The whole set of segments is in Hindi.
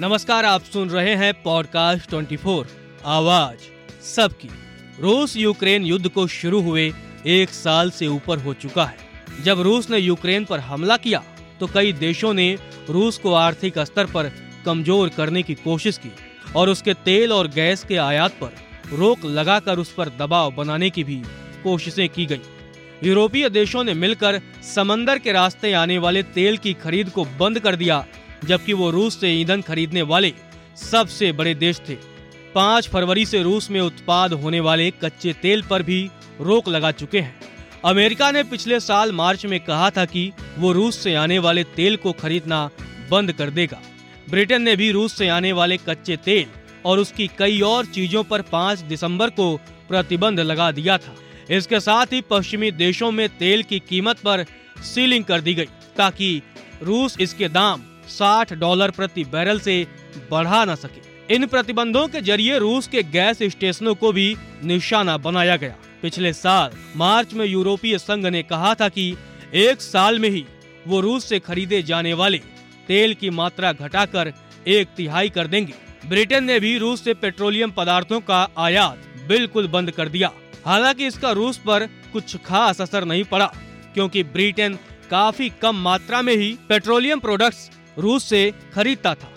नमस्कार, आप सुन रहे हैं पॉडकास्ट 24 आवाज़ सबकी। रूस यूक्रेन युद्ध को शुरू हुए एक साल से ऊपर हो चुका है। जब रूस ने यूक्रेन पर हमला किया तो कई देशों ने रूस को आर्थिक स्तर पर कमज़ोर करने की कोशिश की और उसके तेल और गैस के आयात पर रोक लगाकर उस पर दबाव बनाने की भी कोशिशें की गई। यूरोपीय देशों ने मिलकर समंदर के रास्ते आने वाले तेल की खरीद को बंद कर दिया जबकि वो रूस से ईंधन खरीदने वाले सबसे बड़े देश थे। पाँच फरवरी से रूस में उत्पाद होने वाले कच्चे तेल पर भी रोक लगा चुके हैं। अमेरिका ने पिछले साल मार्च में कहा था कि वो रूस से आने वाले तेल को खरीदना बंद कर देगा। ब्रिटेन ने भी रूस से आने वाले कच्चे तेल और उसकी कई और चीज़ों पर 5 दिसंबर को प्रतिबंध लगा दिया था। इसके साथ ही पश्चिमी देशों में तेल की कीमत पर सीलिंग कर दी गई, ताकि रूस इसके दाम 60 डॉलर प्रति बैरल से बढ़ा न सके। इन प्रतिबंधों के ज़रिए रूस के गैस स्टेशनों को भी निशाना बनाया गया। पिछले साल मार्च में यूरोपीय संघ ने कहा था कि एक साल में ही वो रूस से खरीदे जाने वाले तेल की मात्रा घटाकर एक तिहाई कर देंगे। ब्रिटेन ने भी रूस से पेट्रोलियम पदार्थों का आयात बिल्कुल बंद कर दिया। हालाँकि इसका रूस पर कुछ खास असर नहीं पड़ा, क्योंकि ब्रिटेन काफ़ी कम मात्रा में ही पेट्रोलियम प्रोडक्ट्स रूस से खरीदता था।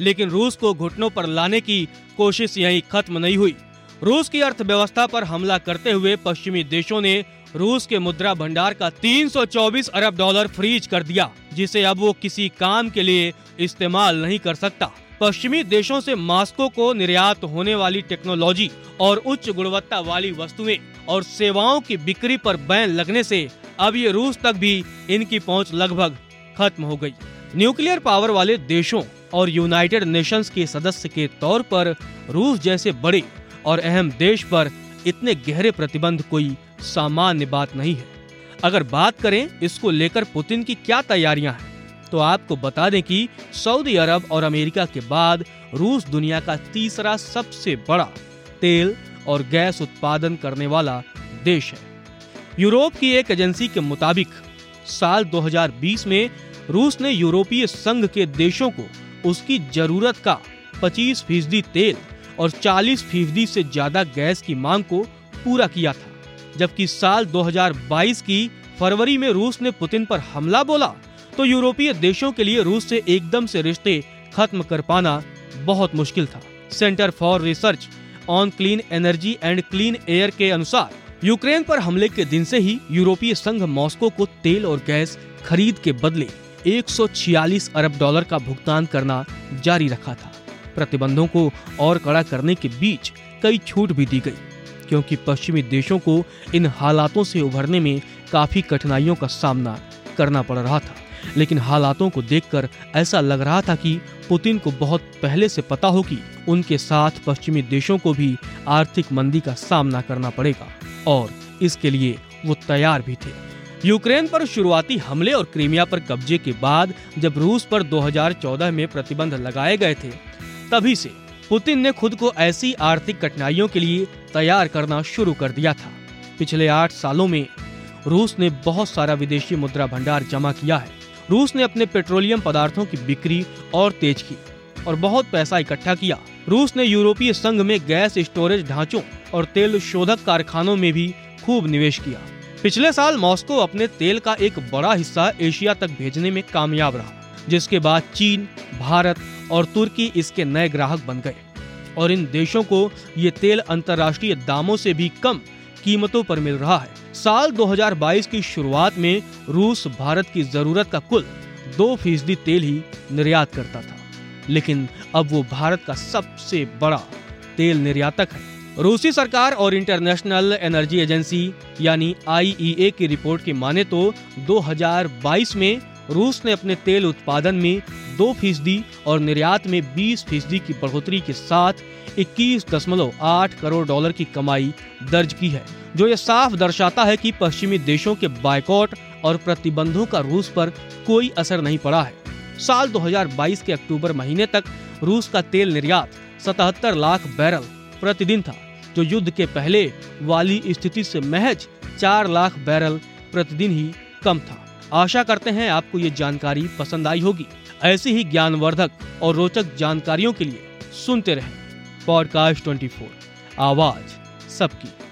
लेकिन रूस को घुटनों पर लाने की कोशिश यहीं खत्म नहीं हुई। रूस की अर्थव्यवस्था पर हमला करते हुए पश्चिमी देशों ने रूस के मुद्रा भंडार का 324 अरब डॉलर फ्रीज कर दिया, जिसे अब वो किसी काम के लिए इस्तेमाल नहीं कर सकता। पश्चिमी देशों से मास्को को निर्यात होने वाली टेक्नोलॉजी और उच्च गुणवत्ता वाली वस्तुएँ और सेवाओं की बिक्री पर बैन लगने से अब ये रूस तक भी इनकी पहुँच लगभग खत्म हो गई। न्यूक्लियर पावर वाले देशों और यूनाइटेड नेशंस के सदस्य के तौर पर रूस जैसे बड़े और अहम देश पर इतने गहरे प्रतिबंध कोई सामान्य बात नहीं है। अगर बात करें इसको लेकर पुतिन की क्या तैयारियाँ हैं तो आपको बता दें कि सऊदी अरब और अमेरिका के बाद रूस दुनिया का तीसरा सबसे बड़ा तेल और गैस उत्पादन करने वाला देश है। यूरोप की एक एजेंसी के मुताबिक साल 2020 में रूस ने यूरोपीय संघ के देशों को उसकी ज़रूरत का 25 फ़ीसदी तेल और 40 फ़ीसदी से ज़्यादा गैस की मांग को पूरा किया था, जबकि साल 2022 की फरवरी में रूस ने पुतिन पर हमला बोला तो यूरोपीय देशों के लिए रूस से एकदम से रिश्ते खत्म कर पाना बहुत मुश्किल था। Centre for Research on Clean Energy and Clean Air के अनुसार, यूक्रेन पर हमले के दिन से ही यूरोपीय संघ मॉस्को को तेल और गैस खरीद के बदले 146 अरब डॉलर का भुगतान करना जारी रखा था। प्रतिबंधों को और कड़ा करने के बीच कई छूट भी दी गई, क्योंकि पश्चिमी देशों को इन हालातों से उभरने में काफ़ी कठिनाइयों का सामना करना पड़ रहा था। लेकिन हालातों को देखकर ऐसा लग रहा था कि पुतिन को बहुत पहले से पता हो कि उनके साथ पश्चिमी देशों को भी आर्थिक मंदी का सामना करना पड़ेगा, और इसके लिए वो तैयार भी थे। यूक्रेन पर शुरुआती हमले और क्रीमिया पर कब्जे के बाद जब रूस पर 2014 में प्रतिबंध लगाए गए थे, तभी से पुतिन ने खुद को ऐसी आर्थिक कठिनाइयों के लिए तैयार करना शुरू कर दिया था। पिछले आठ सालों में रूस ने बहुत सारा विदेशी मुद्रा भंडार जमा किया है। रूस ने अपने पेट्रोलियम पदार्थों की बिक्री और तेज की और बहुत पैसा इकट्ठा किया। रूस ने यूरोपीय संघ में गैस स्टोरेज ढांचों और तेल शोधक कारखानों में भी खूब निवेश किया। पिछले साल मॉस्को अपने तेल का एक बड़ा हिस्सा एशिया तक भेजने में कामयाब रहा, जिसके बाद चीन, भारत और तुर्की इसके नए ग्राहक बन गए। और इन देशों को ये तेल अंतर्राष्ट्रीय दामों से भी कम कीमतों पर मिल रहा है। साल 2022 की शुरुआत में रूस भारत की ज़रूरत का कुल दो फ़ीसदी तेल ही निर्यात करता था। लेकिन अब वो भारत का सबसे बड़ा तेल निर्यातक है। रूसी सरकार और इंटरनेशनल एनर्जी एजेंसी, यानी आईईए की रिपोर्ट की माने तो 2022 में रूस ने अपने तेल उत्पादन में दो फ़ीसदी और निर्यात में 20 फ़ीसदी की बढ़ोतरी के साथ इक्कीस दशमलव आठ करोड़ डॉलर की कमाई दर्ज की है, जो ये साफ़ दर्शाता है कि पश्चिमी देशों के बायकॉट और प्रतिबंधों का रूस पर कोई असर नहीं पड़ा है। साल 2022 के अक्टूबर महीने तक रूस का तेल निर्यात 77 लाख बैरल प्रतिदिन था, जो युद्ध के पहले वाली स्थिति से महज चार लाख बैरल प्रतिदिन ही कम था। आशा करते हैं आपको ये जानकारी पसंद आई होगी। ऐसी ही ज्ञानवर्धक और रोचक जानकारियों के लिए सुनते रहें पॉडकास्ट 24 आवाज़ सबकी।